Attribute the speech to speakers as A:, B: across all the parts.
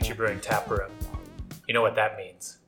A: It's nighttime. We're in the Sakamichi Brewing tap room. You know what that means?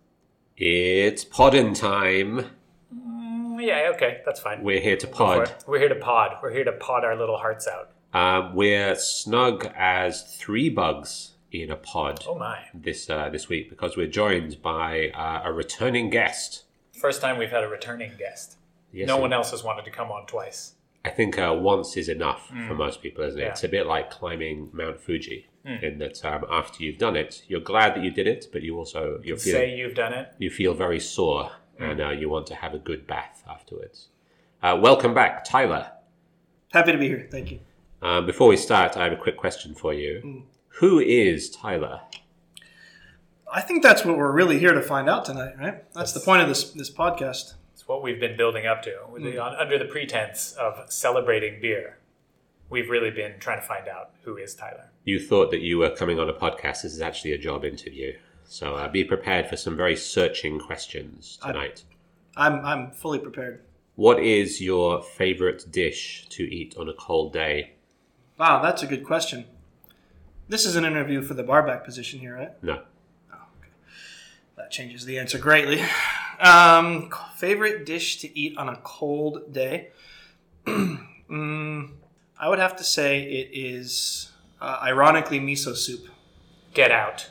B: It's podding time.
A: Mm, yeah, okay, that's fine.
B: We're here to pod.
A: We're here to pod. We're here to pod our little hearts out.
B: Um, we're snug as three bugs in a pod
A: Oh my.
B: this uh, this week because we're joined by uh, a returning guest.
A: First time we've had a returning guest.
B: Yes,
A: no one else has wanted to come on twice.
B: I think uh, once is enough for most people, isn't it?
A: Mm. Yeah.
B: It's a bit like climbing Mount Fuji,
A: Mm.
B: in that um, after you've done it, you're glad that you did it, but you also you're feeling
A: Say you've done it.
B: you feel very sore
A: Mm.
B: and uh, you want to have a good bath afterwards. Uh, welcome back, Tyler.
C: Happy to be here. Thank you.
B: Um, before we start, I have a quick question for you.
A: Mm.
B: Who is Tyler?
C: I think that's what we're really here to find out tonight, right? That's the point of this this podcast.
A: It's what we've been building up to. With the- on, under the pretense of celebrating beer. We've really been trying to find out who is Tyler.
B: You thought that you were coming on a podcast. This is actually a job interview. So uh, be prepared for some very searching questions tonight.
C: I'm I'm fully prepared.
B: What is your favorite dish to eat on a cold day?
C: Wow, that's a good question. This is an interview for the barback position here, right?
B: No. Oh, okay.
C: That changes the answer greatly. Um, favorite dish to eat on a cold day? mm, I would have to say it is, uh, ironically, miso soup.
A: Get out.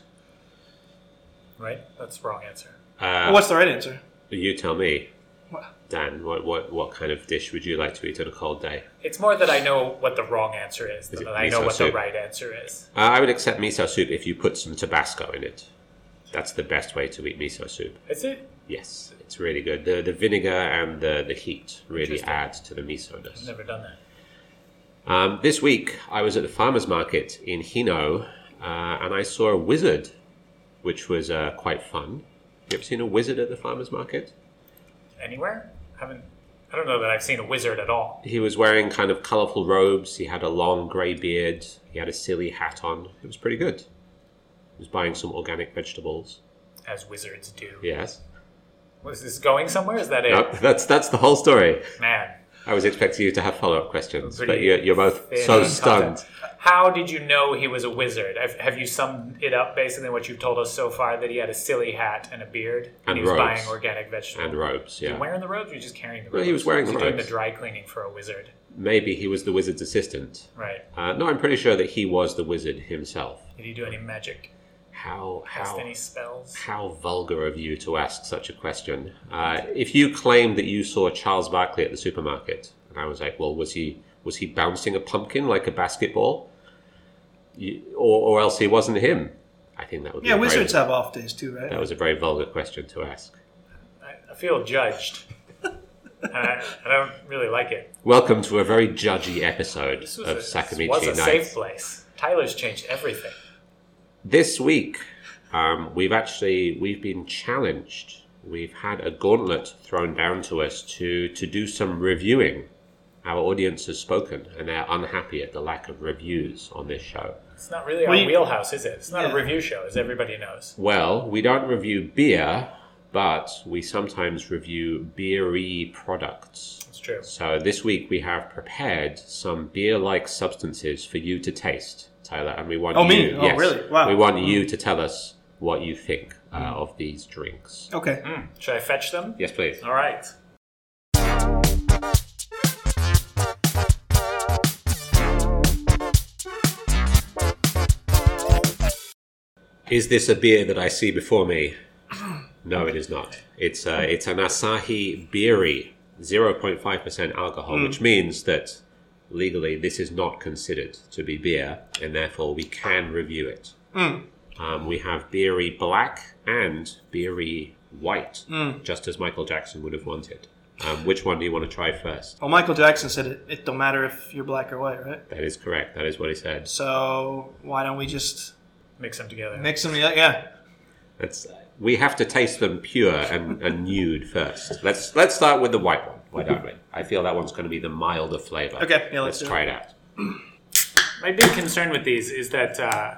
A: Right? That's the wrong answer.
B: Uh,
C: What's the right answer?
B: You tell me,
C: What?
B: Dan. What, what what kind of dish would you like to eat on a cold day?
A: It's more that I know what the wrong answer is than
B: it
A: that I know what
B: soup?
A: the right answer is.
B: Uh, I would accept miso soup if you put some Tabasco in it. That's the best way to eat miso soup.
A: Is it?
B: Yes, it's really good. The the vinegar and the, the heat really
A: Interesting.
B: add to the miso ness.
A: I've never done that.
B: Um, this week, I was at the farmer's market in Hino, uh, and I saw a wizard, which was uh, quite fun. You ever seen a wizard at the farmer's market?
A: Anywhere? haven't. I don't know that I've seen a wizard at all.
B: He was wearing kind of colourful robes. He had a long grey beard. He had a silly hat on. It was pretty good. He was buying some organic vegetables.
A: As wizards do.
B: Yes.
A: Was this going somewhere? Is that it?
B: Nope, that's that's the whole story.
A: Man.
B: I was expecting you to have follow up questions, but you're, you're both so stunned.
A: content. How did you know he was a wizard? Have, have you summed it up basically what you've told us so far that he had a silly hat and a beard
B: And
A: he was
B: robes.
A: buying organic vegetables?
B: And robes,
A: Was he
B: yeah.
A: wearing the robes or just carrying the robes?
B: No, he was wearing the
A: Was doing the dry cleaning for a wizard.
B: Maybe he was the wizard's assistant.
A: Right.
B: Uh, no, I'm pretty sure that he was the wizard himself.
A: Did he do any magic?
B: How how
A: any spells?
B: how vulgar of you to ask such a question. Uh, if you claimed that you saw Charles Barkley at the supermarket, and I was like, well, was he was he bouncing a pumpkin like a basketball, you, or, or else he wasn't him? I think that would be
C: Yeah,
B: a
C: wizards
B: Very,
C: have off days too, right?
B: that was a very vulgar question to ask.
A: I, I feel judged. and I, I don't really like it.
B: Welcome to a very judgy episode
A: This was
B: of
A: a, this
B: Sakamichi
A: was a
B: Nights.
A: safe place. Tyler's changed everything.
B: This week, um, we've actually we've been challenged. We've had a gauntlet thrown down to us to to do some reviewing. Our audience has spoken, and they're unhappy at the lack of reviews on this show.
A: It's not really our
C: We-
A: wheelhouse, is it? It's not
C: Yeah.
A: a review show, as everybody knows.
B: Well, we don't review beer, but we sometimes review beery products.
A: It's true.
B: So this week we have prepared some beer-like substances for you to taste, Tyler, and we want
C: Oh,
B: you.
C: me? Oh,
B: yes,
C: really? Wow.
B: We want you to tell us what you think uh, of these drinks.
C: Okay.
A: Mm. Should I fetch them?
B: Yes, please.
A: All right.
B: Is this a beer that I see before me? No, it is not. It's uh, it's an Asahi Beery, zero point five percent alcohol, which means that legally this is not considered to be beer, and therefore we can review it. Um, we have Beery Black and Beery White, just as Michael Jackson would have wanted. Um, which one do you want to try first?
C: Well, Michael Jackson said it, it don't matter if you're black or white, right?
B: That is correct. That is what he said.
C: So why don't we just
A: Mix them together.
C: mix them? Yeah, yeah.
B: Let's, we have to taste them pure and, and nude first. Let's let's start with the white one. Why don't we? I feel that one's going to be the milder flavor.
C: Okay, yeah, let's do
B: try
C: it.
B: it out.
A: My big concern with these is that uh,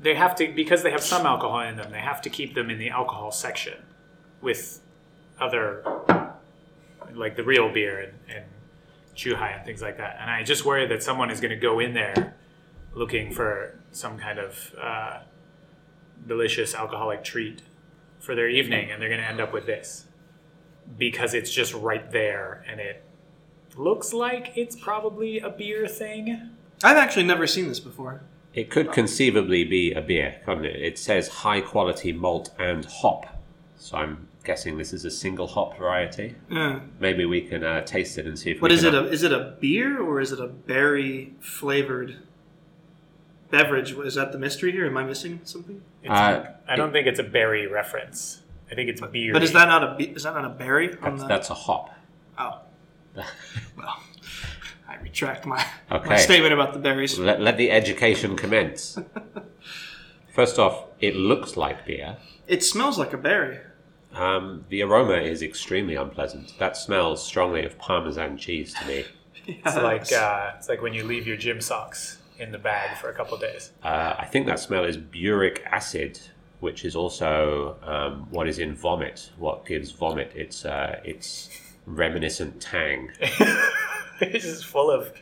A: they have to, because they have some alcohol in them, they have to keep them in the alcohol section with other, like the real beer and, and Chuhai and things like that. And I just worry that someone is going to go in there looking for some kind of uh, delicious alcoholic treat for their evening, and they're going to end up with this because it's just right there, and it looks like it's probably a beer thing.
C: I've actually never seen this before.
B: It could conceivably be a beer, couldn't it? It says high quality malt and hop. So I'm guessing this is a single hop variety.
C: Yeah.
B: Maybe we can uh, taste it and see if
C: What
B: we
C: is
B: can
C: it? A, is it a beer or is it a berry flavored beverage? Is that the mystery here? Am I missing something?
A: It's,
B: Uh,
A: I don't think it's a berry reference. I think it's beer.
C: But is that not a be- is that not a berry
B: that's,
C: the?
B: that's a hop.
C: Oh, well, I retract my, my statement about the berries.
B: Let, let the education commence. First off, it looks like beer.
C: It smells like a berry.
B: Um, the aroma is extremely unpleasant. That smells strongly of Parmesan cheese to me.
A: It's like uh, it's like when you leave your gym socks in the bag for a couple days.
B: Uh, I think that smell is butyric acid, which is also um, what is in vomit. What gives vomit its uh, its reminiscent tang.
A: this is full of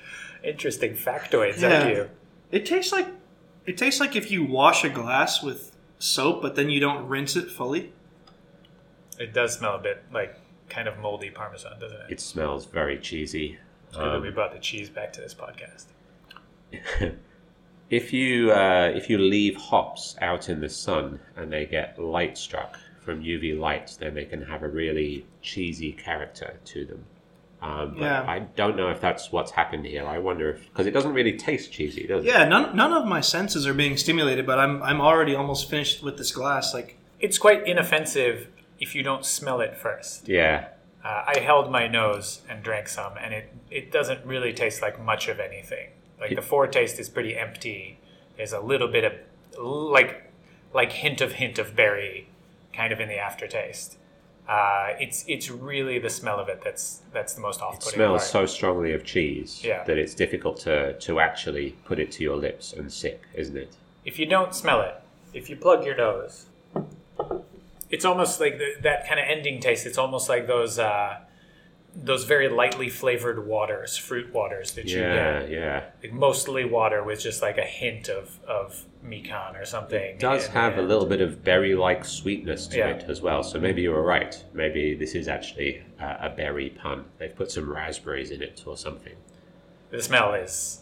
A: interesting factoids,
C: Yeah.
A: aren't you?
C: It tastes like it tastes like if you wash a glass with soap, but then you don't rinse it fully.
A: It does smell a bit like kind of moldy parmesan, doesn't it?
B: It smells very cheesy.
A: It's good that
B: Um,
A: we brought the cheese back to this podcast.
B: If you uh, if you leave hops out in the sun and they get light struck from UV light, then they can have a really cheesy character to them. Um, but
C: Yeah.
B: I don't know if that's what's happened here. I wonder if because it doesn't really taste cheesy, does it?
C: Yeah, none, none of my senses are being stimulated, but I'm I'm already almost finished with this glass. Like,
A: It's quite inoffensive if you don't smell it first.
B: Yeah.
A: Uh, I held my nose and drank some, and it, it doesn't really taste like much of anything. Like the foretaste is pretty empty. There's a little bit of like like hint of hint of berry, kind of in the aftertaste. Uh, it's it's really the smell of it that's that's the most
B: It
A: off-putting.
B: smells
A: part.
B: so strongly of cheese
A: Yeah.
B: that it's difficult to, to actually put it to your lips and sip, isn't it?
A: if you don't smell it, if you plug your nose, it's almost like the, that kind of ending taste. It's almost like those uh, those very lightly flavored waters, fruit waters that you get.
B: yeah.
A: Like mostly water with just like a hint of of mikan or something.
B: It does
A: in
B: have a little bit of berry-like sweetness to
A: Yeah.
B: it as well. So maybe you were right. Maybe this is actually uh, a berry pun. They've put some raspberries in it or something.
A: The smell is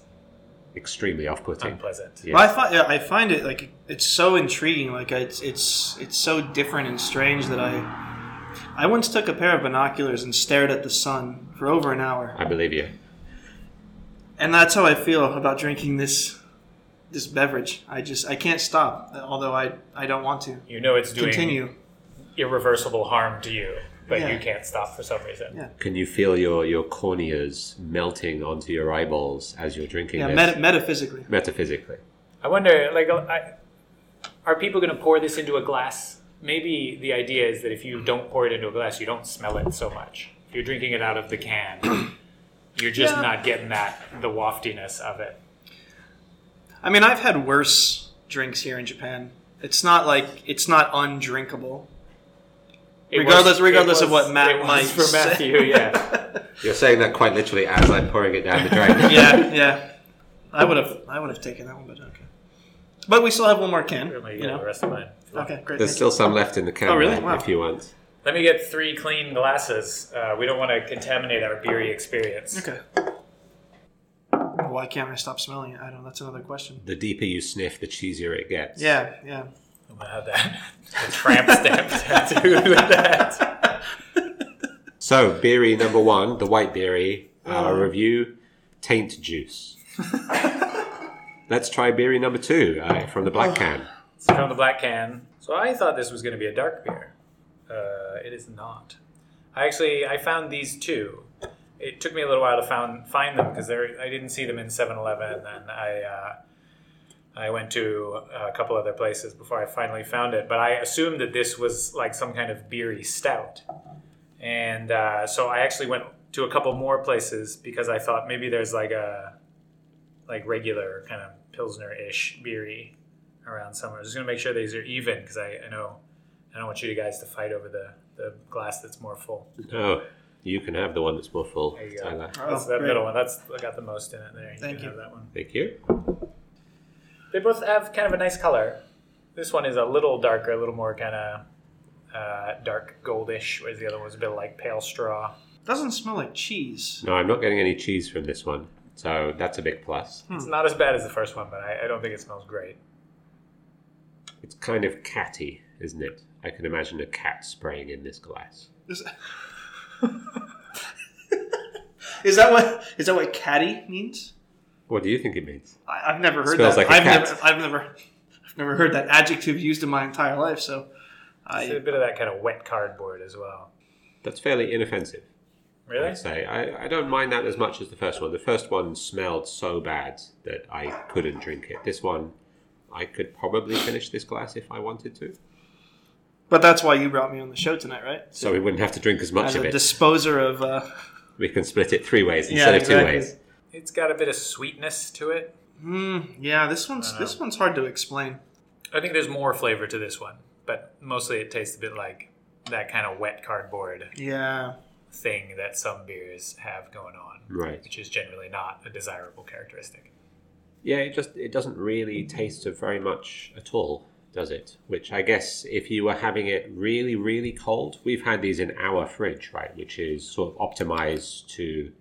B: Extremely off-putting.
A: unpleasant.
B: Yeah.
C: well, I find yeah, I find it like it's so intriguing. Like it's it's it's so different and strange that I I once took a pair of binoculars and stared at the sun for over an hour,
B: I believe you.
C: and that's how I feel about drinking this this beverage. I just I can't stop, although I I don't want to
A: You know it's doing
C: continue.
A: irreversible harm to you, but
C: Yeah.
A: you can't stop for some reason.
C: Yeah.
B: Can you feel your, your corneas melting onto your eyeballs as you're drinking
C: Yeah,
B: this?
C: meta- metaphysically.
B: Metaphysically.
A: I wonder, like, uh, I, are people going to pour this into a glass? Maybe the idea is that if you don't pour it into a glass, you don't smell it so much. If you're drinking it out of the can, you're just
C: Yeah.
A: not getting that the waftiness of it.
C: I mean, I've had worse drinks here in Japan. It's not like it's not undrinkable.
A: It
C: Regardless-
A: was-
C: regardless
A: it
C: of what Matt might
A: for
C: say.
A: Matthew. Yeah,
B: You're saying that quite literally as I'm pouring it down the drain.
C: yeah, yeah. I would have, I would have taken that one, but okay. But we still have one more can.
A: Let me
C: You
A: get the rest of mine.
C: Okay, great.
B: There's
C: thank
B: still some left in the can
C: Oh, really?
B: there,
C: Wow.
B: if you want.
A: Let me get three clean glasses. Uh, we don't want to contaminate our beery experience.
C: Okay. Why can't I stop smelling it? I don't. Know, that's another question.
B: The deeper you sniff, the cheesier it gets.
C: Yeah, yeah.
A: I'm gonna have that a tramp stamp tattooed with that.
B: So, beery number one, the white beery, uh, review, taint juice. Let's try beery number two uh, from the
C: Oh.
B: black can.
A: It's from the black can. So I thought this was going to be a dark beer. Uh, it is not. I actually I found these two. It took me a little while to found, find them because I didn't see them in 7-Eleven, and I uh, I went to a couple other places before I finally found it. But I assumed that this was like some kind of beery stout, and uh, so I actually went to a couple more places because I thought maybe there's like a like regular kind of pilsner-ish beery around somewhere. I'm just gonna make sure these are even because I, I know I don't want you guys to fight over the, the glass that's more full.
B: No, you can have the one that's more full,
A: There you go.
B: Tyler.
C: Oh,
A: that's that
C: great.
A: middle one. That's I got the most in it there. You
C: Thank you.
A: that one.
B: Thank you.
A: They both have kind of a nice color. This one is a little darker, a little more kind of uh, dark goldish, whereas the other one one's a bit like pale straw.
C: Doesn't smell like cheese.
B: No, I'm not getting any cheese from this one, so that's a big plus. Hmm.
A: It's not as bad as the first one, but I, I don't think it smells great.
B: It's kind of catty, isn't it? I can imagine a cat spraying in this glass.
C: Is, is that what is that what catty means?
B: What do you think it means?
C: I, I've never heard
B: Smells
C: that.
B: like a
C: I've
B: cat.
C: never I've never I've never heard that adjective used in my entire life. So I,
A: It's a
C: I
A: bit of that kind of wet cardboard as well.
B: That's fairly inoffensive.
A: Really?
B: I'd say. I, I don't mind that as much as the first one. The first one smelled so bad that I couldn't drink it. This one, I could probably finish this glass if I wanted to.
C: but that's why you brought me on the show tonight, right?
B: So we wouldn't have to drink as much
C: As
B: of
C: a
B: it.
C: disposer of uh,
B: we can split it three ways
C: Yeah,
B: instead of two ways.
A: It's got a bit of sweetness to it.
C: mm, yeah, this one's this one's hard to explain.
A: I think there's more flavor to this one, but mostly it tastes a bit like that kind of wet cardboard
C: Yeah.
A: Thing that some beers have going on,
B: Right.
A: which is generally not a desirable characteristic.
B: Yeah, it just it doesn't really taste of very much at all, does it? Which I guess if you were having it really, really cold, we've had these in our fridge, right, which is sort of optimized to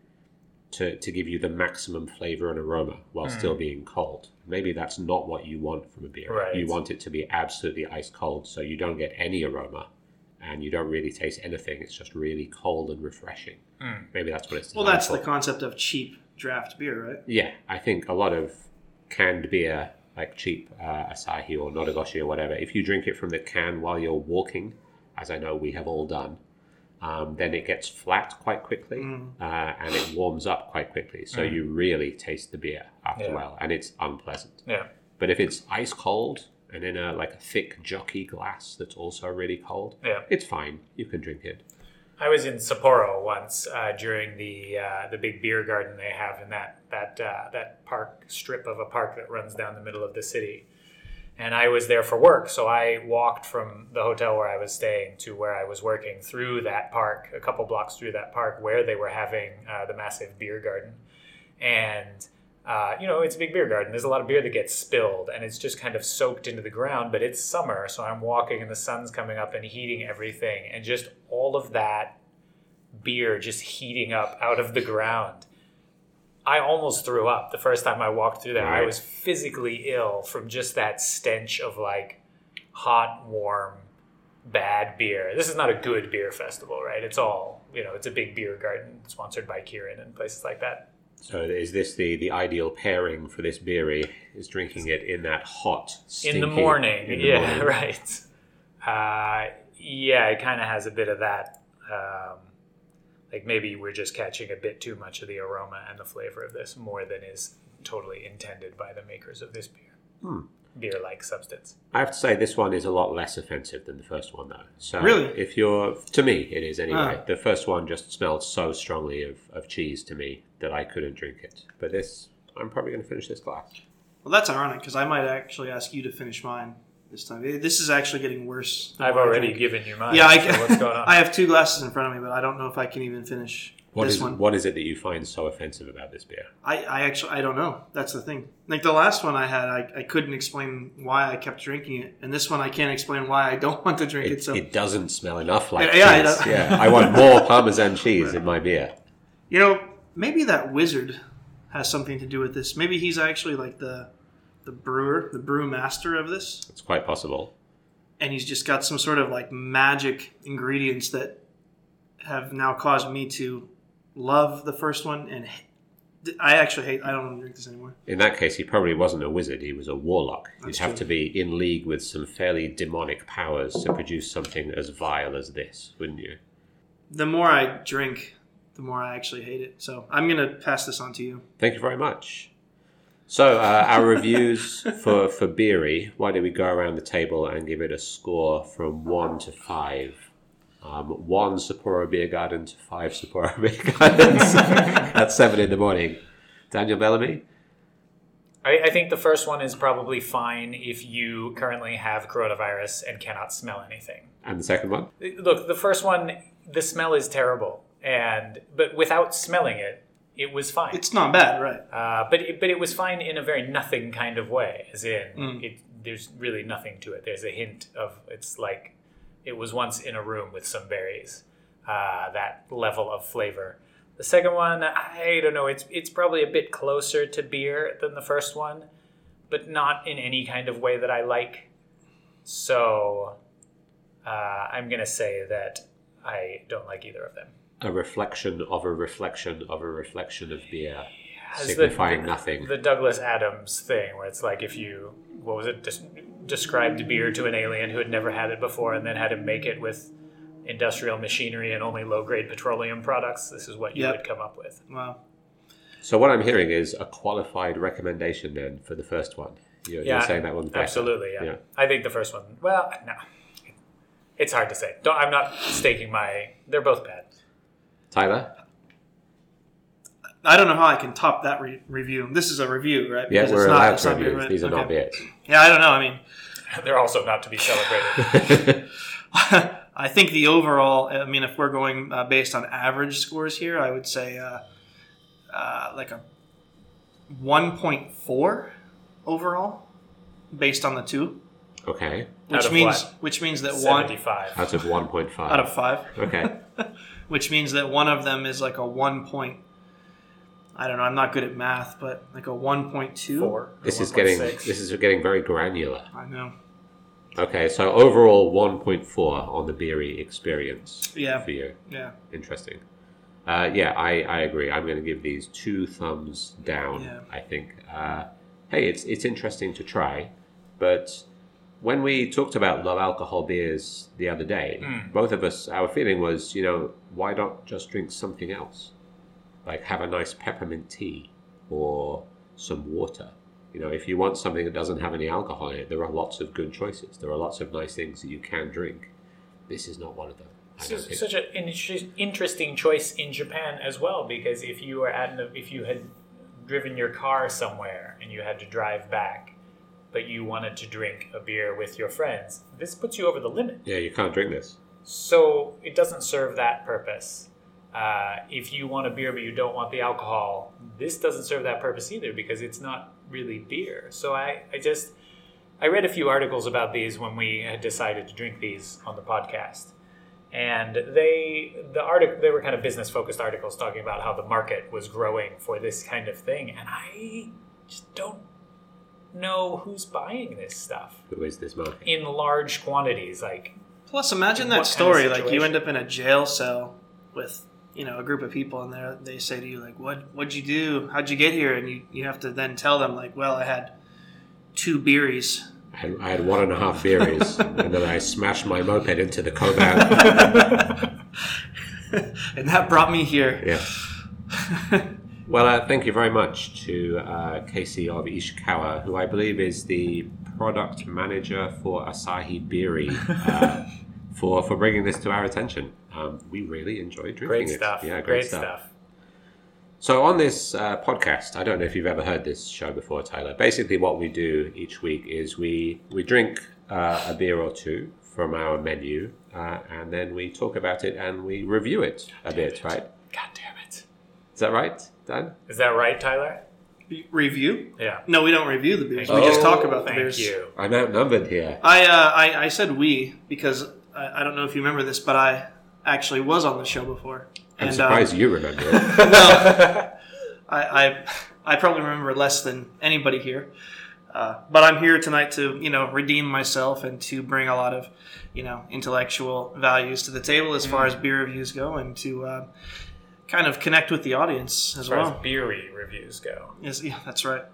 B: to, to give you the maximum flavor and aroma while hmm. still being cold. Maybe that's not what you want from a beer.
A: Right.
B: You want it to be absolutely ice cold so you don't get any aroma and you don't really taste anything. It's just really cold and refreshing. Maybe that's what it's
C: Well,
B: designed
C: that's the concept of cheap draft beer, right?
B: Yeah, I think a lot of canned beer, like cheap uh, Asahi or Nodogoshi or whatever, if you drink it from the can while you're walking, as I know we have all done, um, then it gets flat quite quickly uh, and it warms up quite quickly. So you really taste the beer after a while, and it's unpleasant.
A: Yeah.
B: But if it's ice cold and in a like a thick jockey glass that's also really cold,
A: Yeah.
B: it's fine. You can drink it.
A: I was in Sapporo once uh, during the uh, the big beer garden they have in that that uh, that park strip of a park that runs down the middle of the city, and I was there for work. So I walked from the hotel where I was staying to where I was working through that park, a couple blocks through that park where they were having uh, the massive beer garden, and. Uh, you know, it's a big beer garden. There's a lot of beer that gets spilled, and it's just kind of soaked into the ground. But it's summer, so I'm walking, and the sun's coming up and heating everything, and just all of that beer just heating up out of the ground. I almost threw up the first time I walked through there. I was physically ill from just that stench of like hot, warm, bad beer. This is not a good beer festival, right? It's all, you know, it's a big beer garden sponsored by Kirin and places like that.
B: So is this the, the ideal pairing for this beery? Is drinking it in that hot,
A: in the morning.
B: in the
A: yeah,
B: morning.
A: right. Uh, yeah, it kind of has a bit of that. Um, like maybe we're just catching a bit too much of the aroma and the flavor of this more than is totally intended by the makers of this beer.
B: Hmm.
A: Beer-like substance.
B: I have to say this one is a lot less offensive than the first one, though. So
C: Really?
B: if you're to me, it is anyway.
C: Ah.
B: The first one just smelled so strongly of, of cheese to me that I couldn't drink it. But this, I'm probably going to finish this glass.
C: Well, that's ironic because I might actually ask you to finish mine this time. Eh, This is actually getting worse.
A: I've already given you mine.
C: Yeah, I,
A: so what's going on?
C: I have two glasses in front of me, but I don't know if I can even finish
B: What
C: this
B: is
C: one.
B: what is it that you find so offensive about this beer?
C: I, I actually I don't know. That's the thing. Like the last one I had, I, I couldn't explain why I kept drinking it, and this one I can't explain why I don't want to drink it.
B: It,
C: so
B: it doesn't smell enough like
C: Yeah, yeah, it
B: cheese.
C: does.
B: Yeah, I want more Parmesan cheese in my beer.
C: you know, maybe that wizard has something to do with this. Maybe he's actually like the the brewer, the brew master of this,
B: It's quite possible.
C: and he's just got some sort of like magic ingredients that have now caused me to love the first one and. I actually hate. I don't want to drink this anymore.
B: In that case, he probably wasn't a wizard, he was a warlock. You'd
C: That's
B: have
C: true.
B: to be in league with some fairly demonic powers to produce something as vile as this, wouldn't you?
C: The more I drink, the more I actually hate it. So I'm gonna pass this on to you.
B: Thank you very much. So, uh, our reviews for, for Beery, why don't we go around the table and give it a score from 1 to 5? Um, 1 Sapporo Beer Garden to 5 Sapporo Beer Gardens at 7 in the morning. Daniel Bellamy?
A: I, I think the first one is probably fine if you currently have coronavirus and cannot smell anything.
B: And the second one?
A: Look, the first one, the smell is terrible, and but without smelling it, it was fine.
C: It's not bad, right?
A: Uh, but it, but it was fine in a very nothing kind of way, as in
C: Mm.
A: it. There's really nothing to it. There's a hint of it's like it was once in a room with some berries. Uh, that level of flavor. The second one, I don't know. It's it's probably a bit closer to beer than the first one, but not in any kind of way that I like. So uh, I'm gonna say that I don't like either of them.
B: A reflection of a reflection of a reflection of beer,
A: the-
B: signifying
A: the-
B: nothing.
A: the Douglas Adams thing, where it's like if you what was it des- described beer to an alien who had never had it before, and then had him make it with industrial machinery and only low grade petroleum products. This is what you
C: Yep.
A: would come up with.
C: Wow.
B: So what I'm hearing is a qualified recommendation then for the first one. You're,
A: Yeah,
B: you're saying that one's better.
A: Absolutely, yeah.
B: Yeah.
A: I think the first one. Well, no, it's hard to say. Don't, I'm not staking my. They're both bad.
B: Tyler?
C: I don't know how I can top that re- review. This is a review, right?
B: Yeah,
C: Because
B: we're
C: it's not-
B: allowed
C: it's
B: to
C: not beer,
B: review. These are not
C: Okay.
B: beers.
C: Yeah, I don't know. I mean,
A: They're also not to be celebrated.
C: I think the overall, I mean, if we're going uh, based on average scores here, I would say uh, uh, like a 1.4 overall based on the two,
B: okay.
C: which
A: of
C: means
A: what?
C: which means that one
A: Seventy-five.
B: Out of 1.5.
C: out of five,
B: Okay.
C: which means that one of them is like a one point. I don't know. I'm not good at math, but like a 1.2.
A: Four. or
B: This is getting
A: 1.6.
B: this is getting very granular.
C: I know.
B: Okay, so overall 1.4 on the beery experience
C: Yeah.
B: for you.
C: Yeah.
B: Interesting. Uh, yeah, I, I agree. I'm going to give these two thumbs down.
C: Yeah.
B: I think. Uh, hey, it's it's interesting to try, but when we talked about low alcohol beers the other day,
A: Mm.
B: both of us, our feeling was, you know, why not just drink something else, like have a nice peppermint tea or some water. You know, if you want something that doesn't have any alcohol in it, there are lots of good choices. There are lots of nice things that you can drink. This is not one of them.
A: This is
B: think.
A: such an inter- interesting choice in Japan as well because if you were at an, if you had driven your car somewhere and you had to drive back, but you wanted to drink a beer with your friends, this puts you over the limit.
B: Yeah, you can't drink this.
A: So it doesn't serve that purpose. Uh, if you want a beer but you don't want the alcohol, this doesn't serve that purpose either because it's not really beer. So I, I just I read a few articles about these when we had decided to drink these on the podcast. And they the article they were kind of business focused articles talking about how the market was growing for this kind of thing and I just don't know who's buying this stuff
B: Who is this market?
A: in large quantities like
C: Plus, imagine that
A: what kind of
C: story. like you end up in a jail cell with you know a group of people, and they they say to you like, "What what'd you do? How'd you get here?" And you you have to then tell them like, "Well, I had two beeries."
B: I had, I had one and a half beers, and then I smashed my moped into the Koban.
C: and that brought me here.
B: Yeah. Well, uh, thank you very much to uh, Casey of Ishikawa, who I believe is the product manager for Asahi Beery, uh, for for bringing this to our attention. Um, we really enjoyed drinking
A: great
B: it.
A: stuff.
B: Yeah,
A: great, stuff.
B: So on this uh, podcast, I don't know if you've ever heard this show before, Tyler. Basically, what we do each week is we we drink uh, a beer or two from our menu, uh, and then we talk about it and we review it a bit. Right?
A: God damn it.
B: Is that right, Dan?
A: Is that right, Tyler?
C: Review?
A: Yeah.
C: No, we don't review the beers.
A: Thank
C: we
A: you.
C: just talk about the
A: Thank
C: beers.
A: you.
B: I'm outnumbered here.
C: I, uh, I I said we because I, I don't know if you remember this, but I actually was on the show before.
B: I'm
C: and,
B: surprised
C: um,
B: you remember it.
C: well, I, I I probably remember less than anybody here. Uh, but I'm here tonight to, you know, redeem myself and to bring a lot of, you know, intellectual values to the table as far as beer reviews go, and to uh, kind of connect with the audience as
A: As far as
C: well.
A: beery reviews go.
C: Yes, yeah, that's right.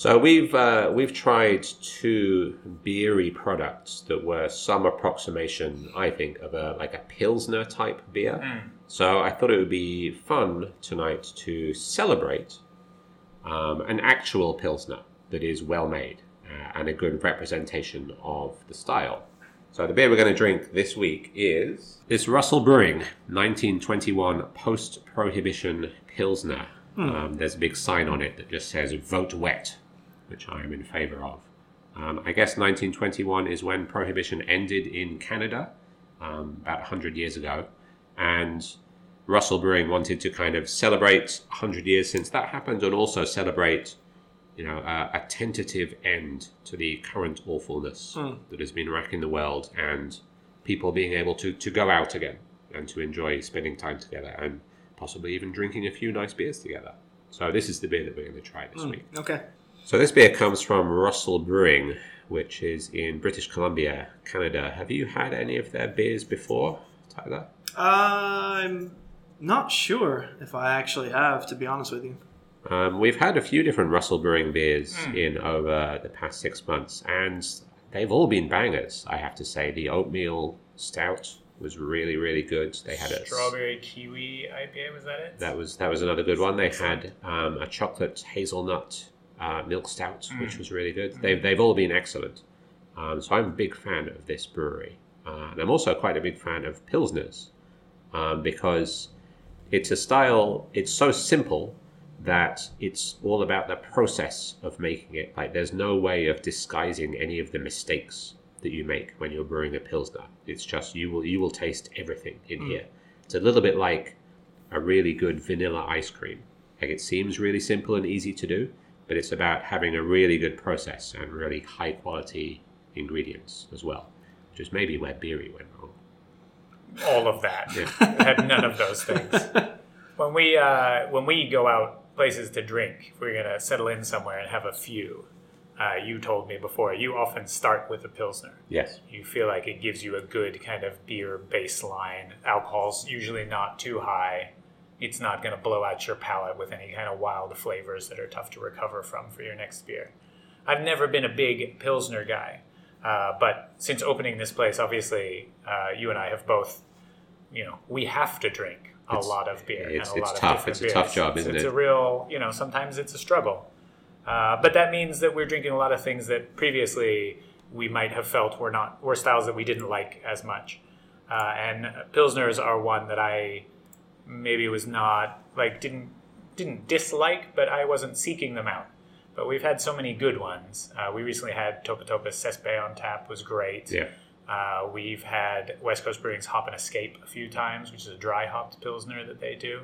B: So we've uh, we've tried two beery products that were some approximation, I think, of a like a pilsner type beer. So I thought it would be fun tonight to celebrate um, an actual pilsner that is well made uh, and a good representation of the style. So the beer we're going to drink this week is it's Russell Brewing 1921 post prohibition pilsner. Um, there's a big sign on it that just says "Vote Wet," which I am in favour of. Um, I guess 1921 is when prohibition ended in Canada, um, about 100 years ago, and Russell Brewing wanted to kind of celebrate 100 years since that happened and also celebrate, you know, a, a tentative end to the current awfulness that has been racking the world and people being able to, to go out again and to enjoy spending time together and possibly even drinking a few nice beers together. So this is the beer that we're going to try this week.
C: Okay.
B: So this beer comes from Russell Brewing, which is in British Columbia, Canada. Have you had any of their beers before, Tyler?
C: I'm not sure if I actually have, to be honest with you.
B: Um, we've had a few different Russell Brewing beers in over the past six months, and they've all been bangers. I have to say, the oatmeal stout was really, really good. They had a
A: Strawberry kiwi IPA, was that it?
B: that was that was another good one. They had um, a chocolate hazelnut uh, milk stout, which was really good. They've they've all been excellent. Um, so I'm a big fan of this brewery, uh, and I'm also quite a big fan of pilsners um, because it's a style. It's so simple that it's all about the process of making it. Like there's no way of disguising any of the mistakes that you make when you're brewing a pilsner. It's just you will you will taste everything in here. It's a little bit like a really good vanilla ice cream. Like it seems really simple and easy to do, but it's about having a really good process and really high quality ingredients as well, which is maybe where Beery went wrong.
A: all of that. had none of those things. When we uh, when we go out places to drink, if we're gonna settle in somewhere and have a few. Uh, you told me before you often start with a pilsner.
B: Yes.
A: You feel like it gives you a good kind of beer baseline. Alcohol's usually not too high. It's not going to blow out your palate with any kind of wild flavors that are tough to recover from for your next beer. I've never been a big pilsner guy, uh, but since opening this place, obviously, uh, you and I have both, you know, we have to drink a
B: It's-
A: lot of beer.
B: it's-
A: and a
B: it's
A: lot of
B: tough. It's a tough job,
A: It's-
B: isn't
A: it's
B: it?
A: a real, you know, sometimes it's a struggle. Uh, but that means that we're drinking a lot of things that previously we might have felt were not were styles that we didn't like as much. Uh, and pilsners are one that I maybe it was not like didn't didn't dislike, but I wasn't seeking them out. But we've had so many good ones. Uh, we recently had Topa Topa Sespe on tap was great.
B: Yeah.
A: Uh, we've had West Coast Brewing's Hop and Escape a few times, which is a dry hopped pilsner that they do.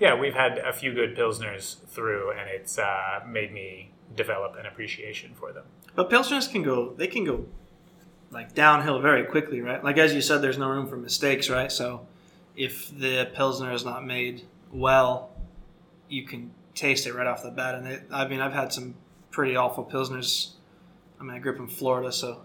A: Yeah, we've had a few good pilsners through, and it's uh, made me develop an appreciation for them.
C: But pilsners can go. They can go like downhill very quickly, right? Like as you said, there's no room for mistakes, right? So if the pilsner is not made well, you can taste it right off the bat. And it, I mean, I've had some pretty awful pilsners. I mean, I grew up in Florida, so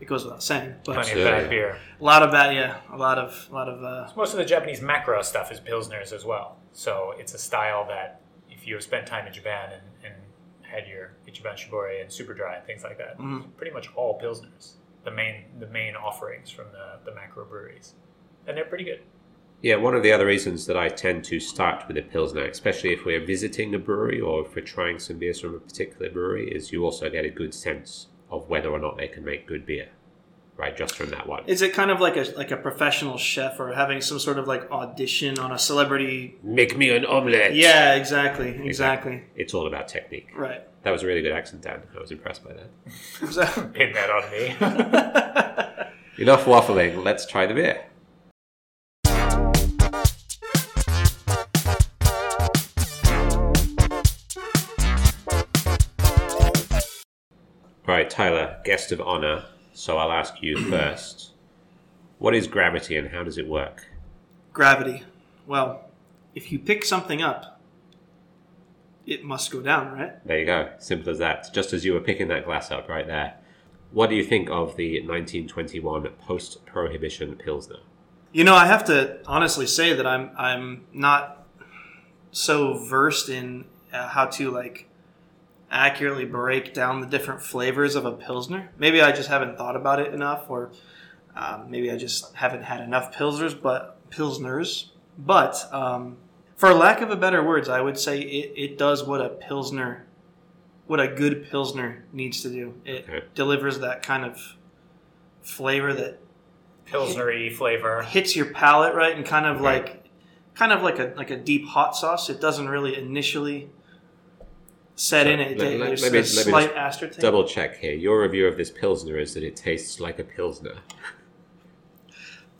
C: it goes without saying. But
A: Plenty of bad beer.
C: a lot of bad, yeah, a lot of, a lot of. Uh,
A: Most of the Japanese macro stuff is pilsners as well. So it's a style that if you have spent time in Japan and, and had your Ichiban Shibori and Super Dry and things like that, pretty much all pilsners. The main the main offerings from the, the macro breweries. And they're pretty good.
B: Yeah, one of the other reasons that I tend to start with a Pilsner, especially if we're visiting a brewery or if we're trying some beers from a particular brewery, is you also get a good sense of whether or not they can make good beer, right? Just from that one.
C: is it kind of like a like a professional chef or having some sort of like audition on a celebrity?
B: Make me an omelette!
C: Yeah, exactly, exactly.
B: It's all about technique.
C: Right.
B: That was a really good accent, Dan. I was impressed by that.
A: Pin that on me.
B: Enough waffling, let's try the beer. Right, Tyler, guest of honor. So I'll ask you first. What is gravity and how does it work?
C: gravity. Well, if you pick something up, it must go down, right?
B: There you go. Simple as that. Just as you were picking that glass up right there. What do you think of the 1921 post prohibition Pilsner?
C: You know, I have to honestly say that I'm I'm not so versed in uh, how to like accurately break down the different flavors of a pilsner. Maybe I just haven't thought about it enough, or um, maybe I just haven't had enough pilsners. But pilsners, but um, for lack of a better words, I would say it, it does what a pilsner, what a good pilsner needs to do. It
B: Okay.
C: delivers that kind of flavor that
A: Pilsnery flavor.
C: hits your palate right and kind of like kind of like a like a deep hot sauce it doesn't really initially set in it
B: let- let-
C: there's
B: let me-
C: a
B: me
C: slight
B: just
C: aftertaste
B: Double check here. Your review of this Pilsner is that it tastes like a Pilsner.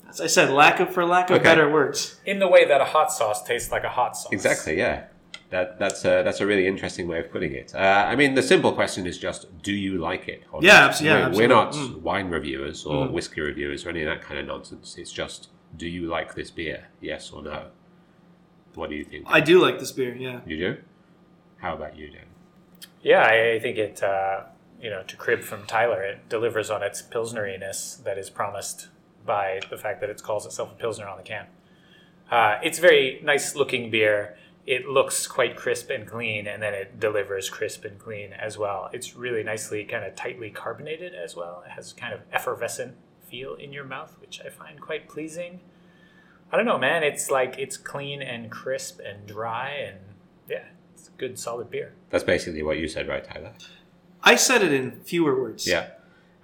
C: As I said, lack of for lack of
B: Okay.
C: better words.
A: In the way that a hot sauce tastes like a hot sauce.
B: Exactly, yeah. That, that's, a, that's a really interesting way of putting it. Uh, I mean, the simple question is just, do you like it? or
C: Yeah,
B: not?
C: abs- yeah,
B: We're, we're not.
C: Mm.
B: wine reviewers or whiskey reviewers or any of that kind of nonsense. It's just, do you like this beer? Yes or no? What do you think?
C: I do like this beer. Yeah.
B: you do? How about you, Dan?
A: Yeah, I, I think it, uh, you know, to crib from Tyler, it delivers on its pilsneriness that is promised by the fact that it calls itself a pilsner on the can. Uh, it's very nice looking beer. It looks quite crisp and clean, and then it delivers crisp and clean as well. It's really nicely, kind of tightly carbonated as well. It has kind of effervescent feel in your mouth, which I find quite pleasing. I don't know, man. It's like it's clean and crisp and dry, and it's a good solid beer.
B: That's basically what you said, right, Tyler?
C: I said it in fewer words.
B: Yeah.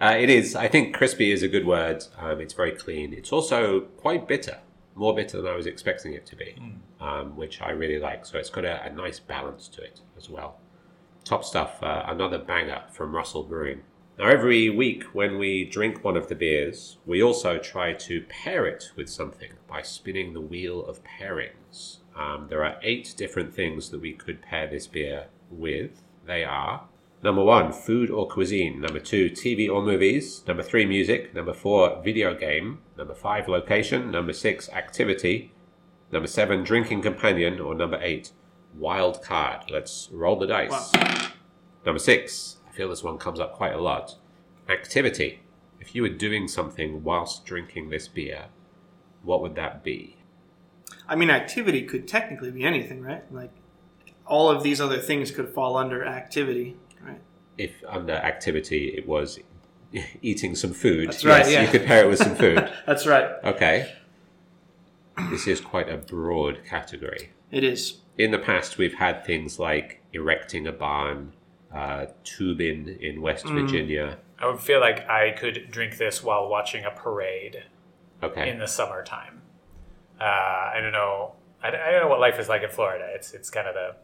B: Uh, it is. I think crispy is a good word. Um, it's very clean. It's also quite bitter, more bitter than I was expecting it to be, um, which I really like. So it's got a, a nice balance to it as well. Top stuff. Uh, another banger from Russell Brewing. Now, every week when we drink one of the beers, we also try to pair it with something by spinning the wheel of pairings. Um, there are eight different things that we could pair this beer with. They are Number one, food or cuisine. Number two, TV or movies. Number three, music. Number four, video game. Number five, location. Number six, activity. Number seven, drinking companion. Or number eight, wild card. Let's roll the dice. Number six, I feel this one comes up quite a lot. Activity. If you were doing something whilst drinking this beer, what would that be?
C: I mean, activity could technically be anything, right? Like all of these other things could fall under activity, right?
B: If under activity it was eating some food,
C: That's right,
B: yes,
C: yeah.
B: you could pair it with some food.
C: That's right.
B: Okay. This is quite a broad category.
C: It is.
B: In the past, we've had things like erecting a barn, uh, tubing in West
C: Mm.
B: Virginia.
A: I would feel like I could drink this while watching a parade
B: Okay.
A: in the summertime. Uh, I don't know. I I don't know what life is like in Florida. It's it's kind of the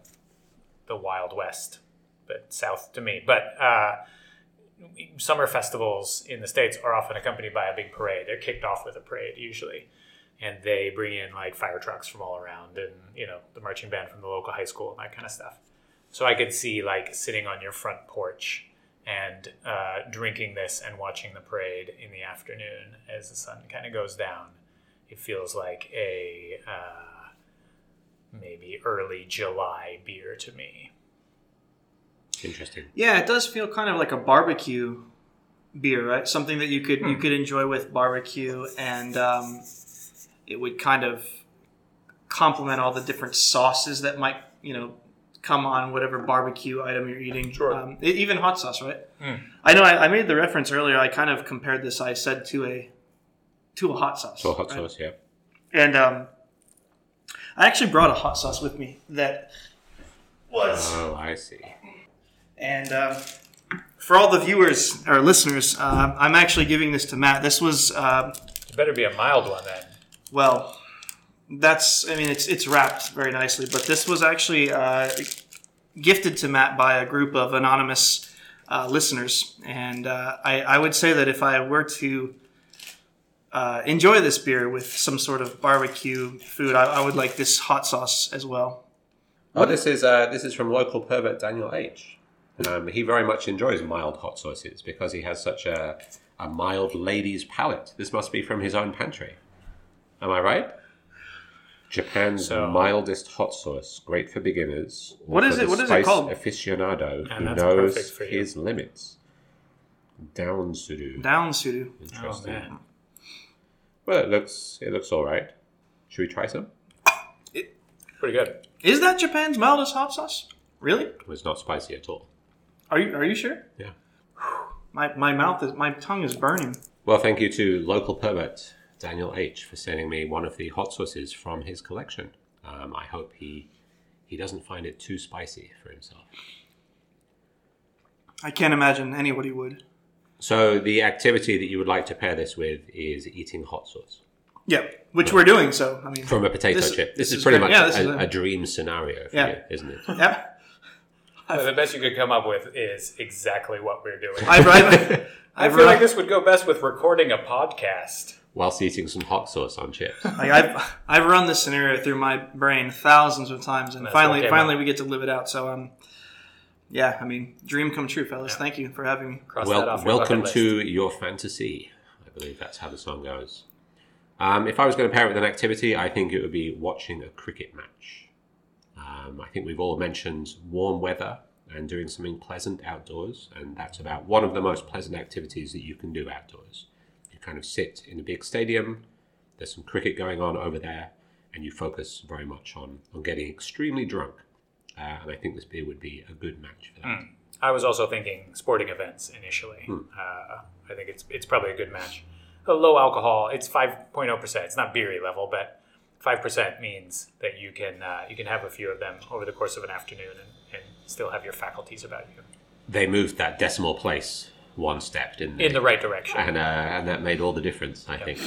A: the Wild West, but south to me. But uh, summer festivals in the states are often accompanied by a big parade. They're kicked off with a parade usually, and they bring in like fire trucks from all around, and you know the marching band from the local high school and that kind of stuff. So I could see like sitting on your front porch and uh, drinking this and watching the parade in the afternoon as the sun kind of goes down. It feels like a uh, maybe early July beer to me.
B: Interesting.
C: Yeah, it does feel kind of like a barbecue beer, right? Something that you could you could enjoy with barbecue, and um, it would kind of complement all the different sauces that might you know come on whatever barbecue item you're eating.
A: Sure.
C: Um, even hot sauce, right?
A: Mm.
C: I know. I, I made the reference earlier. I kind of compared this. I said to a to a hot sauce.
B: So hot
C: right?
B: sauce, yeah.
C: And um, I actually brought a hot sauce with me that was.
B: Oh, I see.
C: And um, for all the viewers or listeners, uh, I'm actually giving this to Matt. This was, uh,
A: It better be a mild one then.
C: well, that's, I mean, it's, it's wrapped very nicely, but this was actually uh, gifted to Matt by a group of anonymous uh, listeners. And uh, I, I would say that if I were to uh, enjoy this beer with some sort of barbecue food, I, I would like this hot sauce as well.
B: Oh, this is uh, this is from local pervert Daniel H. Um, he very much enjoys mild hot sauces because he has such a a mild lady's palate. This must be from his own pantry. Am I right? Japan's
A: So-
B: mildest hot sauce, great for beginners.
C: What is it- what is it called?
B: Aficionado
A: And
B: who knows
A: perfect for you.
B: his limits. Down Sudu.
C: Down, Sudu.
A: Oh
B: Interesting.
A: man.
B: Well, it looks it looks all right. Should we try some?
A: It, Pretty good.
C: Is that Japan's mildest hot sauce? Really?
B: It was not spicy at all.
C: Are you Are you sure?
B: Yeah.
C: My, my mouth is my tongue is burning.
B: Well, thank you to local pervert Daniel H for sending me one of the hot sauces from his collection. Um, I hope he he doesn't find it too spicy for himself.
C: I can't imagine anybody would.
B: So the activity that you would like to pair this with is eating hot sauce
C: Yeah, which we're doing. So I mean,
B: from a potato
C: This-
B: chip. This,
C: this
B: is,
C: is
B: pretty
C: great.
B: much
C: Yeah, this is
B: a,
C: a-
B: a dream scenario for
C: Yeah.
B: you, isn't it?
C: yeah.
A: the best you could come up with is exactly what we're doing.
C: I've, I've,
A: I feel like this would go best with recording a podcast.
B: whilst eating some hot sauce on chips.
C: Like I've I've run this scenario through my brain thousands of times, and
D: That's
C: finally
D: okay,
C: finally we get to live it out. So um, yeah, I mean, dream come true, fellas. Thank you for having me.
D: Cross that
B: Well,
D: off your
B: welcome to
D: list.
B: your fantasy. I believe that's how the song goes. Um, if I was going to pair it with an activity, I think it would be watching a cricket match. Um, I think we've all mentioned warm weather and doing something pleasant outdoors, and that's about one of the most pleasant activities that you can do outdoors. You kind of sit in a big stadium, there's some cricket going on over there, and you focus very much on, on getting extremely drunk. Uh, and I think this beer would be a good match for that.
D: I was also thinking sporting events initially.
B: Hmm.
D: Uh, I think it's it's probably a good match. A low alcohol. It's five oh percent. It's not beery level, but five percent means that you can uh, you can have a few of them over the course of an afternoon and, and still have your faculties about you
B: They moved that decimal place one step, didn't they?
D: in the right direction.
B: and, uh, and that made all the difference, I think.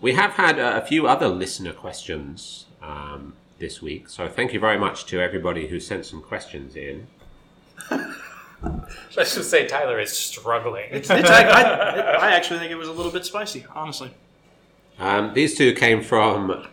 B: We have had a few other listener questions um, this week, so thank you very much to everybody who sent some questions in.
D: Let's just say Tyler is struggling.
C: It's, I, I, I actually think it was a little bit spicy, honestly.
B: Um, these two came from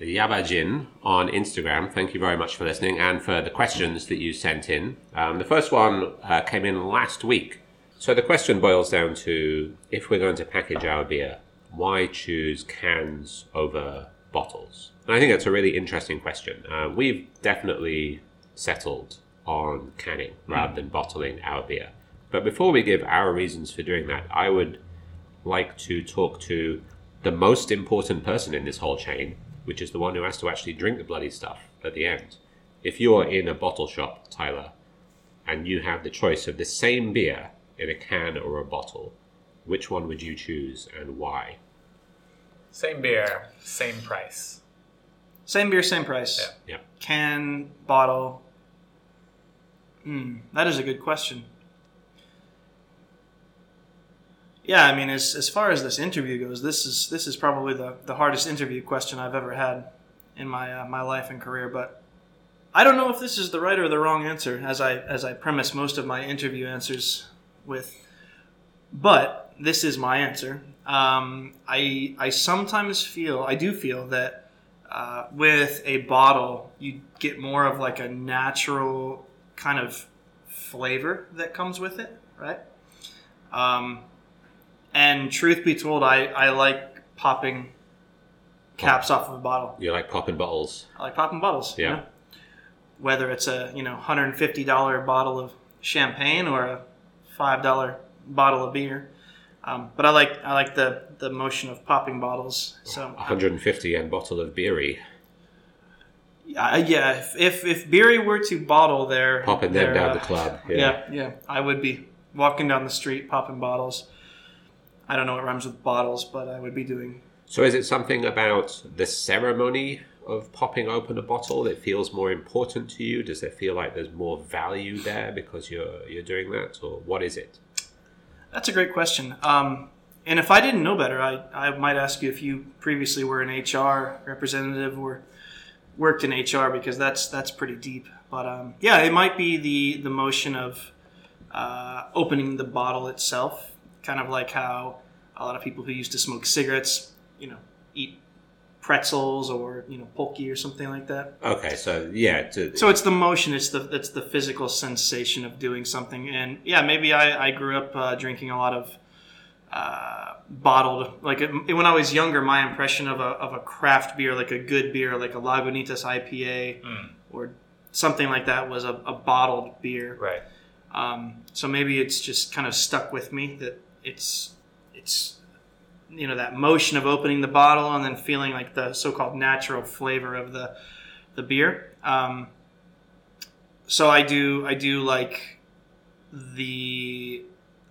B: Yabajin on Instagram. Thank you very much for listening and for the questions that you sent in. Um, the first one uh, came in last week. So the question boils down to if we're going to package our beer, why choose cans over bottles? And I think that's a really interesting question. Uh, we've definitely settled on canning rather than bottling our beer. But before we give our reasons for doing that, I would like to talk to the most important person in this whole chain, which is the one who has to actually drink the bloody stuff at the end. If you're in a bottle shop, Tyler, and you have the choice of the same beer in a can or a bottle, which one would you choose and why?
D: Same beer, same price.
C: Same beer, same price.
D: Yeah.
B: Yeah.
C: Can, bottle. Hmm, that is a good question. Yeah, I mean, as, as far as this interview goes, this is this is probably the, the hardest interview question I've ever had in my uh, my life and career. But I don't know if this is the right or the wrong answer, as I as I premise most of my interview answers with. But this is my answer. Um, I I sometimes feel I do feel that uh, with a bottle you get more of like a natural kind of flavor that comes with it, right? Um, and truth be told, I, I like popping caps off of a bottle.
B: You like popping bottles?
C: I like popping bottles. you
B: Yeah.
C: know? Whether it's a you know hundred and fifty dollar bottle of champagne or a five dollar bottle of beer, um, but I like I like the the motion of popping bottles. So
B: 150 and bottle of beery.
C: uh, yeah, if, if if Beery were to bottle their
B: Popping
C: their,
B: them down
C: uh,
B: the club.
C: yeah, yeah, I would be walking down the street popping bottles. I don't know what rhymes with bottles, but I would be doing
B: So is it something about the ceremony of popping open a bottle that feels more important to you? Does it feel like there's more value there because you're you're doing that, or what is it?
C: That's a great question. Um, and if I didn't know better, I, I might ask you if you previously were an HR representative or worked in HR because that's that's pretty deep. But um, yeah, it might be the the motion of uh, opening the bottle itself, kind of like how a lot of people who used to smoke cigarettes, you know, eat pretzels or you know Pocky or something like that.
B: Okay, so yeah, to,
C: So it's the motion, it's the it's the physical sensation of doing something, and yeah, maybe I, I grew up uh, drinking a lot of uh, bottled. Like it, when I was younger, my impression of a of a craft beer, like a good beer, like a Lagunitas IPA or something like that, was a, a bottled beer.
D: Right.
C: Um, so maybe it's just kind of stuck with me that it's it's you know that motion of opening the bottle and then feeling like the so-called natural flavor of the the beer. Um, so I do I do like the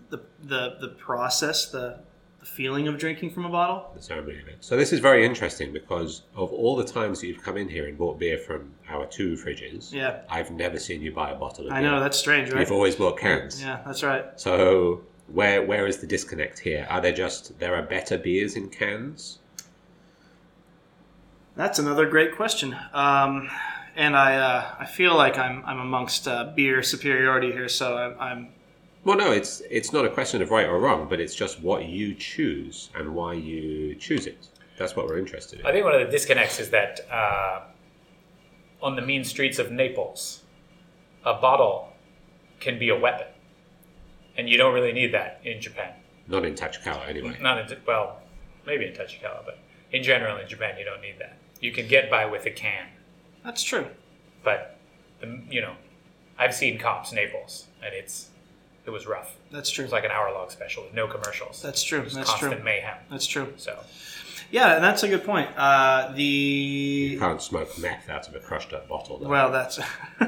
C: the the the process the the feeling of drinking from a bottle.
B: the ceremony of it. So this is very interesting because of all the times that you've come in here and bought beer from our two fridges,
C: Yeah,
B: I've never seen you buy a bottle of
C: I
B: beer.
C: know that's strange, right?
B: You've always bought cans.
C: Yeah, that's right.
B: So where where is the disconnect here? Are there just there are better beers in cans?
C: That's another great question. Um, and I, uh, I feel like I'm, I'm amongst uh, beer superiority here, so I'm, I'm
B: Well, no, it's it's not a question of right or wrong, but it's just what you choose and why you choose it. That's what we're interested in.
A: I think one of the disconnects is that uh, on the mean streets of Naples, a bottle can be a weapon, and you don't really need that in Japan.
B: Not in Tachikawa, anyway.
A: Not in well, maybe in Tachikawa, but in general in Japan you don't need that. You can get by with a can,
C: That's true.
A: but the, you know, I've seen Cops Naples, and it's it was rough.
C: That's
A: It
C: true.
A: was like an hour long special with no commercials.
C: That's true.
A: Just
C: That's
A: constant
C: true.
A: mayhem.
C: That's true.
A: So
C: Yeah, and that's a good point. Uh, the
B: You can't smoke meth out of a crushed up bottle. Though.
C: well, that's
A: wow,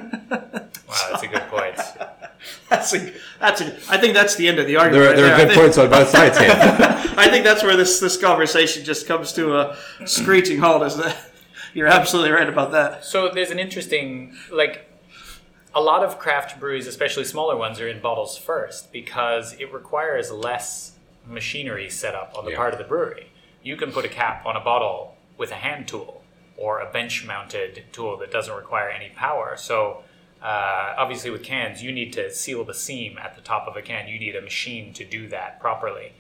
A: that's a good point.
C: that's a that's a. I think that's the end of the argument.
B: there are,
C: right
B: there
C: there.
B: are good
C: think-
B: points on both sides here.
C: I think that's where this this conversation just comes to a screeching halt. Is that you're absolutely right about that?
A: So there's an interesting like a lot of craft breweries, especially smaller ones, are in bottles first because it requires less machinery set up on the
B: Yeah.
A: part of the brewery. You can put a cap on a bottle with a hand tool or a bench mounted tool that doesn't require any power. So uh, obviously with cans, you need to seal the seam at the top of a can. You need a machine to do that properly.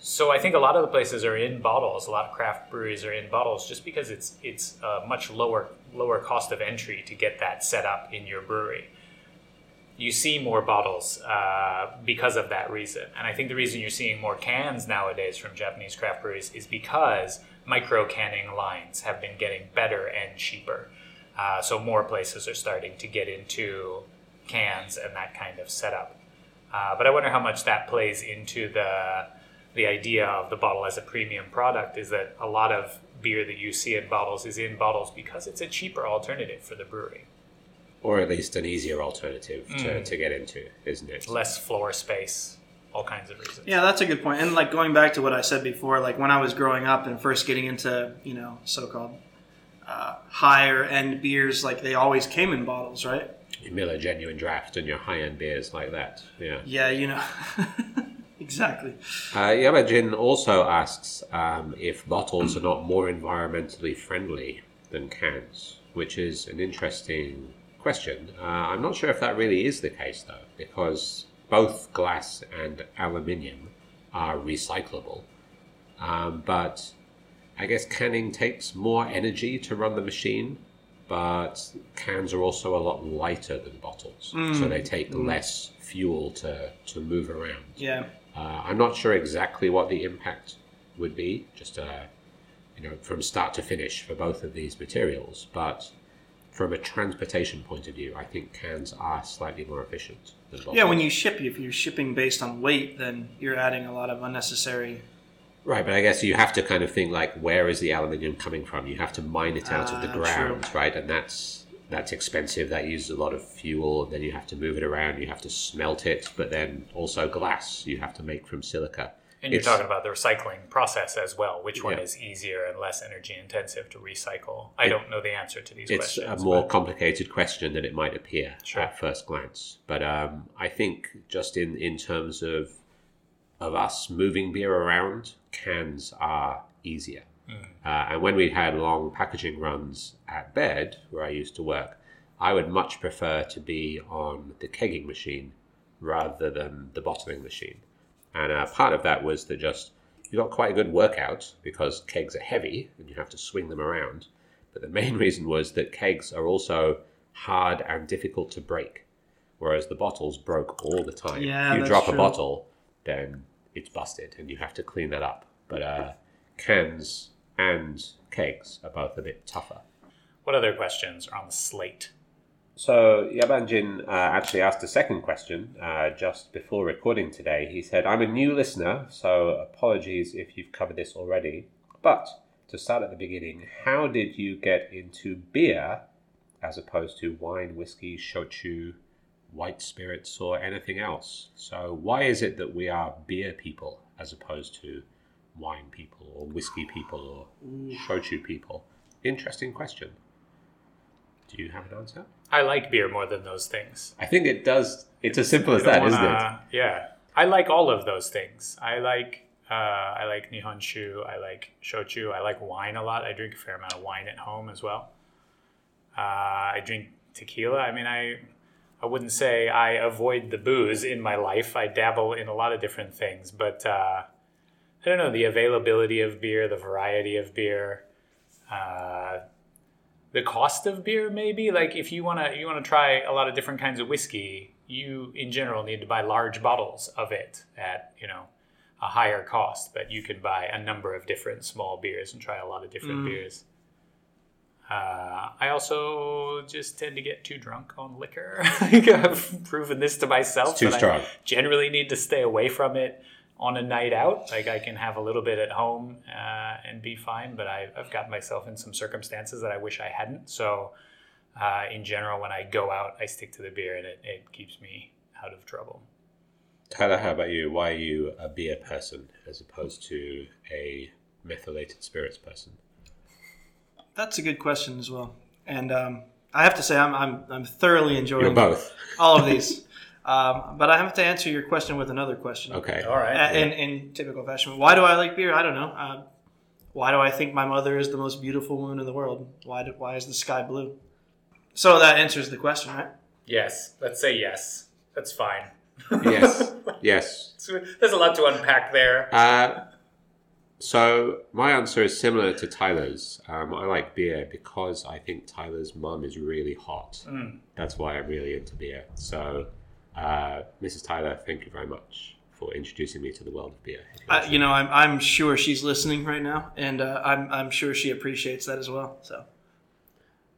A: So I think a lot of the places are in bottles. A lot of craft breweries are in bottles just because it's it's a much lower lower cost of entry to get that set up in your brewery. You see more bottles uh, because of that reason, and I think the reason you're seeing more cans nowadays from Japanese craft breweries is because micro canning lines have been getting better and cheaper. Uh, so more places are starting to get into cans and that kind of setup. Uh, but I wonder how much that plays into the the idea of the bottle as a premium product. Is that a lot of beer that you see in bottles is in bottles because it's a cheaper alternative for the brewery,
B: or at least an easier alternative to,
C: Mm.
B: to get into, isn't it?
A: less floor space, all kinds of reasons.
C: Yeah, that's a good point. And like going back to what I said before, like when I was growing up and first getting into you know so-called uh, higher end beers, like they always came in bottles, right?
B: Your Miller Genuine Draft and your high end beers like that. Yeah.
C: Yeah, you know. exactly.
B: Uh, Yamajin also asks um, if bottles are not more environmentally friendly than cans, which is an interesting question. Uh, I'm not sure if that really is the case, though, because both glass and aluminium are recyclable. Um, but I guess canning takes more energy to run the machine, but cans are also a lot lighter than bottles, so they take less fuel to, to move around.
C: Yeah.
B: Uh, I'm not sure exactly what the impact would be, just uh, you know, from start to finish for both of these materials. But from a transportation point of view, I think cans are slightly more efficient than bottles.
C: Yeah, when you ship, if you're shipping based on weight, then you're adding a lot of unnecessary.
B: Right, but I guess you have to kind of think like, where is the aluminium coming from? You have to mine it out of the
C: Ah,
B: ground,
C: true.
B: right? And that's that's expensive. That uses a lot of fuel. and Then you have to move it around. You have to smelt it, but then also glass you have to make from silica.
A: And you're
B: It's-
A: talking about the recycling process as well. Which one
B: Yeah.
A: is easier and less energy intensive to recycle? I don't know the answer to these
B: it's
A: questions.
B: a more
A: but-
B: complicated question than it might appear
A: Sure.
B: at first glance. But um, I think just in, in terms of of us moving beer around, cans are easier. Uh, and when we had long packaging runs at bed, where I used to work, I would much prefer to be on the kegging machine rather than the bottling machine. And uh, part of that was that just you got quite a good workout because kegs are heavy and you have to swing them around. But the main reason was that kegs are also hard and difficult to break, whereas the bottles broke all the time.
C: Yeah,
B: if you drop
C: true.
B: a bottle, then it's busted and you have to clean that up. But uh, cans and kegs are both a bit tougher.
A: What other questions are on the slate?
B: So Yabanjin uh, actually asked a second question uh, just before recording today. He said, "I'm a new listener, so apologies if you've covered this already. But to start at the beginning, how did you get into beer as opposed to wine, whiskey, shochu, white spirits, or anything else? So why is it that we are beer people as opposed to wine people or whiskey people or shochu people? Interesting question. Do you have an answer?"
A: I like beer more than those things.
B: I think it does. It's as simple as
A: I don't
B: that, isn't it?
A: Yeah, I like all of those things. I like uh, I like nihonshu. I like shochu. I like wine a lot. I drink a fair amount of wine at home as well. Uh, I drink tequila. I mean, I I wouldn't say I avoid the booze in my life. I dabble in a lot of different things, but uh, I don't know the availability of beer, the variety of beer, uh, the cost of beer. Maybe like if you wanna you wanna try a lot of different kinds of whiskey, you in general need to buy large bottles of it at you know a higher cost, but you can buy a number of different small beers and try a lot of different beers. Uh, I also just tend to get too drunk on liquor. I've proven this to myself.
B: It's too
A: that I
B: strong.
A: generally need to stay away from it on a night out. Like I can have a little bit at home uh, and be fine, but I, I've got myself in some circumstances that I wish I hadn't. So, uh, in general, when I go out, I stick to the beer, and it, it keeps me out of trouble.
B: Tyler, how about you? Why are you a beer person as opposed to a methylated spirits person?
C: That's a good question as well. And um, I have to say, I'm, I'm, I'm thoroughly enjoying
B: You're both.
C: all of these. Um, but I have to answer your question with another question.
B: Okay.
A: All right.
C: A- In, in typical fashion. Why do I like beer? I don't know. Uh, why do I think my mother is the most beautiful woman in the world? Why, do, why is the sky blue? So that answers the question, right?
A: yes. Let's say yes. That's fine.
B: Yes. Yes.
A: So There's a lot to unpack there.
B: Uh, so my answer is similar to Tyler's. Um, I like beer because I think Tyler's mum is really hot. That's why I'm really into beer. So, uh, Mrs. Tyler, thank you very much for introducing me to the world of beer.
C: I, you know, I'm, I'm sure she's listening right now, and uh, I'm, I'm sure she appreciates that as well. So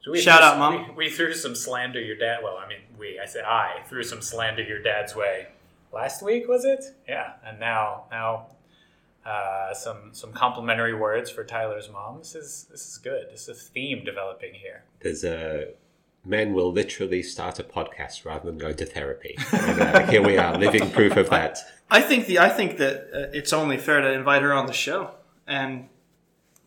A: So we
C: Shout
A: threw
C: out,
A: some-
C: Mom.
A: We, we threw some slander your dad. Well, I mean, we. I said I threw some slander your dad's way last week. Was it? Yeah. And now, now, uh, some some complimentary words for Tyler's mom. This is this is good. This is a theme developing here.
B: There's a men will literally start a podcast rather than go to therapy. And, uh, here we are, living proof of that.
C: I think the I think that uh, it's only fair to invite her on the show and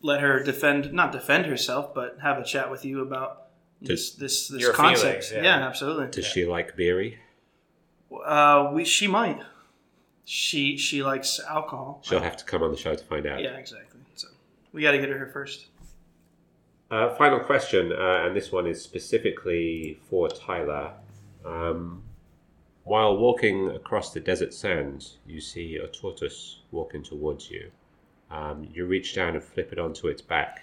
C: let her defend not defend herself, but have a chat with you about this this this
A: Your
C: concept.
A: feelings, yeah.
C: yeah. absolutely.
B: Does she like beery?
C: Uh, we she might. She she likes alcohol.
B: She'll have to come on the show to find out.
C: Yeah, exactly. So we got to get her here first.
B: Uh, final question, uh, and this one is specifically for Tyler. Um, while walking across the desert sands, you see a tortoise walking towards you. Um, you reach down and flip it onto its back.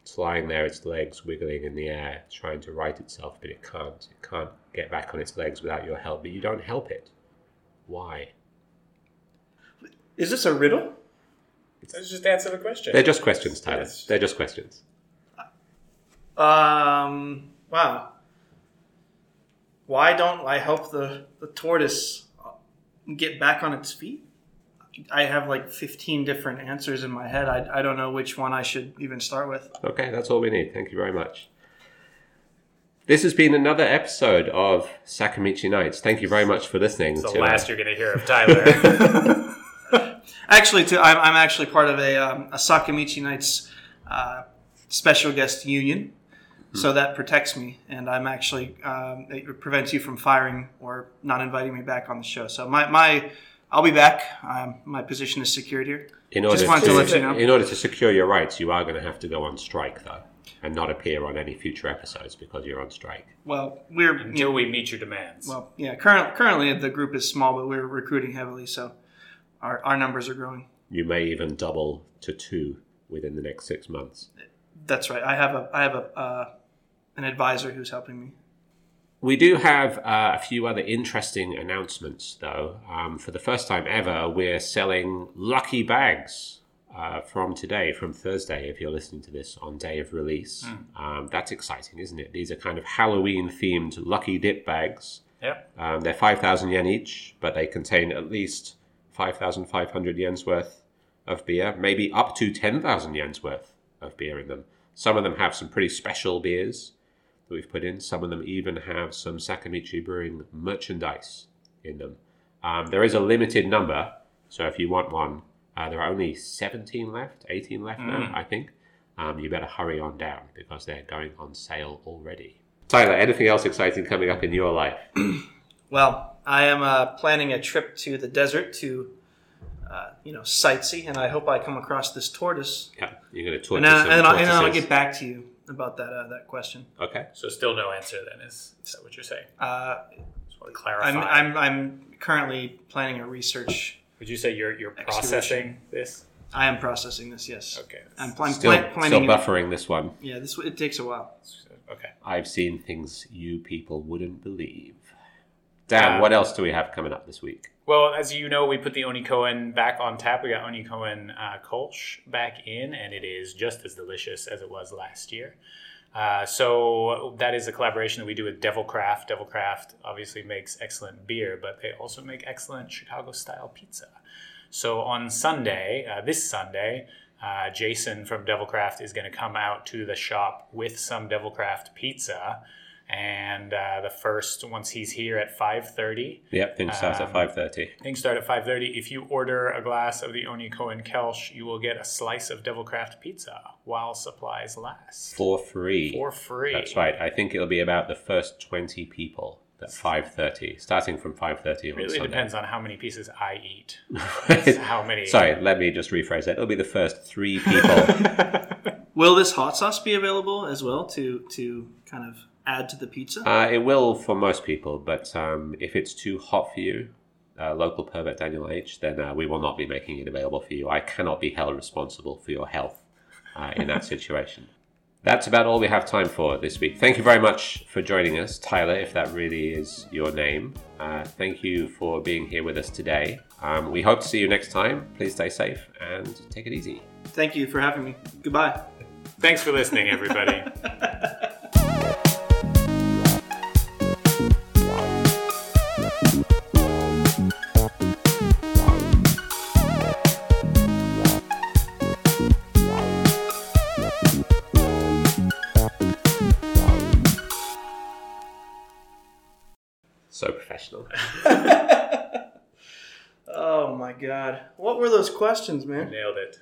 B: It's lying there, its legs wiggling in the air, trying to right itself, but it can't. It can't get back on its legs without your help, but you don't help it. Why?
C: Is this a riddle?
A: Let's just answer the question.
B: They're just questions, Tyler.
A: Yes.
B: They're just questions.
C: Um. Wow. Why don't I help the the tortoise get back on its feet? I have like 15 different answers in my head. I, I don't know which one I should even start with.
B: Okay, that's all we need. Thank you very much. This has been another episode of Sakamichi Nights. Thank you very much for listening.
A: It's the
B: to, uh,
A: last you're going to hear of Tyler.
C: Actually, too, I'm, I'm actually part of a, um, a Sakamichi Nights uh, special guest union. So that protects me, and I'm actually um, it prevents you from firing or not inviting me back on the show. So my, my I'll be back. Um, my position is secured here.
B: in order
C: just wanted to let you know.
B: In order to secure your rights, you are going to have to go on strike, though, and not appear on any future episodes because you're on strike.
C: Well, we're you know,
A: we meet your demands.
C: well, yeah. Current, currently, the group is small, but we're recruiting heavily, so our, our numbers are growing.
B: You may even double to two within the next six months.
C: That's right. I have a I have a uh, an advisor who's helping me.
B: We do have uh, a few other interesting announcements, though. Um, for the first time ever, we're selling lucky bags uh, from today, from Thursday, if you're listening to this on day of release. Um, that's exciting, isn't it? These are kind of Halloween themed lucky dip bags.
A: yep.
B: Um, they're 5,000 yen each, but they contain at least 5,500 yen's worth of beer, maybe up to 10,000 yen's worth of beer in them. Some of them have some pretty special beers that we've put in. Some of them even have some Sakamichi Brewing merchandise in them. Um, there is a limited number, so if you want one, uh, there are only 17 left, 18 left now, I think. Um, you better hurry on down because they're going on sale already. Tyler, anything else exciting coming up in your life?
C: Well, I am uh, planning a trip to the desert to, uh, you know, sightsee, and I hope I come across this tortoise,
B: Yeah, you're going to talk
C: and
B: to
C: then, and, then I'll, and I'll get back to you about that uh, that question.
B: Okay.
A: So still no answer then is, is that what you're saying?
C: Uh,
A: Just want to clarify.
C: I'm, I'm I'm currently planning a research.
A: Would you say you're you're
C: Excavation.
A: processing this?
C: I am processing this. Yes.
A: Okay.
C: I'm plan-
B: Still,
C: plan-
B: still
C: planning.
B: buffering this one.
C: yeah, this it takes a while.
A: Okay.
B: I've seen things you people wouldn't believe. Dan,
A: Um,
B: what else do we have coming up this week?
A: Well, as you know, we put the Oni Cohen back on tap. We got Oni Cohen uh, Kolsch back in, and it is just as delicious as it was last year. Uh, so that is a collaboration that we do with Devilcraft. Devilcraft obviously makes excellent beer, but they also make excellent Chicago-style pizza. So on Sunday, uh, this Sunday, uh, Jason from Devilcraft is going to come out to the shop with some Devilcraft pizza, and uh, the first once he's here at five thirty.
B: Yep, things start at
A: Um,
B: five thirty.
A: Things start at 5.30. If you order a glass of the Oni Cohen Kolsch, you will get a slice of Devilcraft pizza while supplies last.
B: For free.
A: For free.
B: That's right. I think it'll be about the first twenty people at five thirty, starting from five thirty on
A: Really
B: Sunday.
A: depends on how many pieces I eat. That's how many.
B: Sorry, let me just rephrase that. It'll be the first three people.
C: Will this hot sauce be available as well to to kind of add to the pizza?
B: uh, it will for most people, but um, if it's too hot for you, uh, local pervert Daniel H, then uh, we will not be making it available for you. I cannot be held responsible for your health uh, in that situation. That's about all we have time for this week. Thank you very much for joining us, Tyler, if that really is your name. Uh, thank you for being here with us today. Um, we hope to see you next time. Please stay safe and take it easy.
C: Thank you for having me. Goodbye.
A: Thanks for listening, everybody.
C: god. What were those questions, man?
A: Nailed it.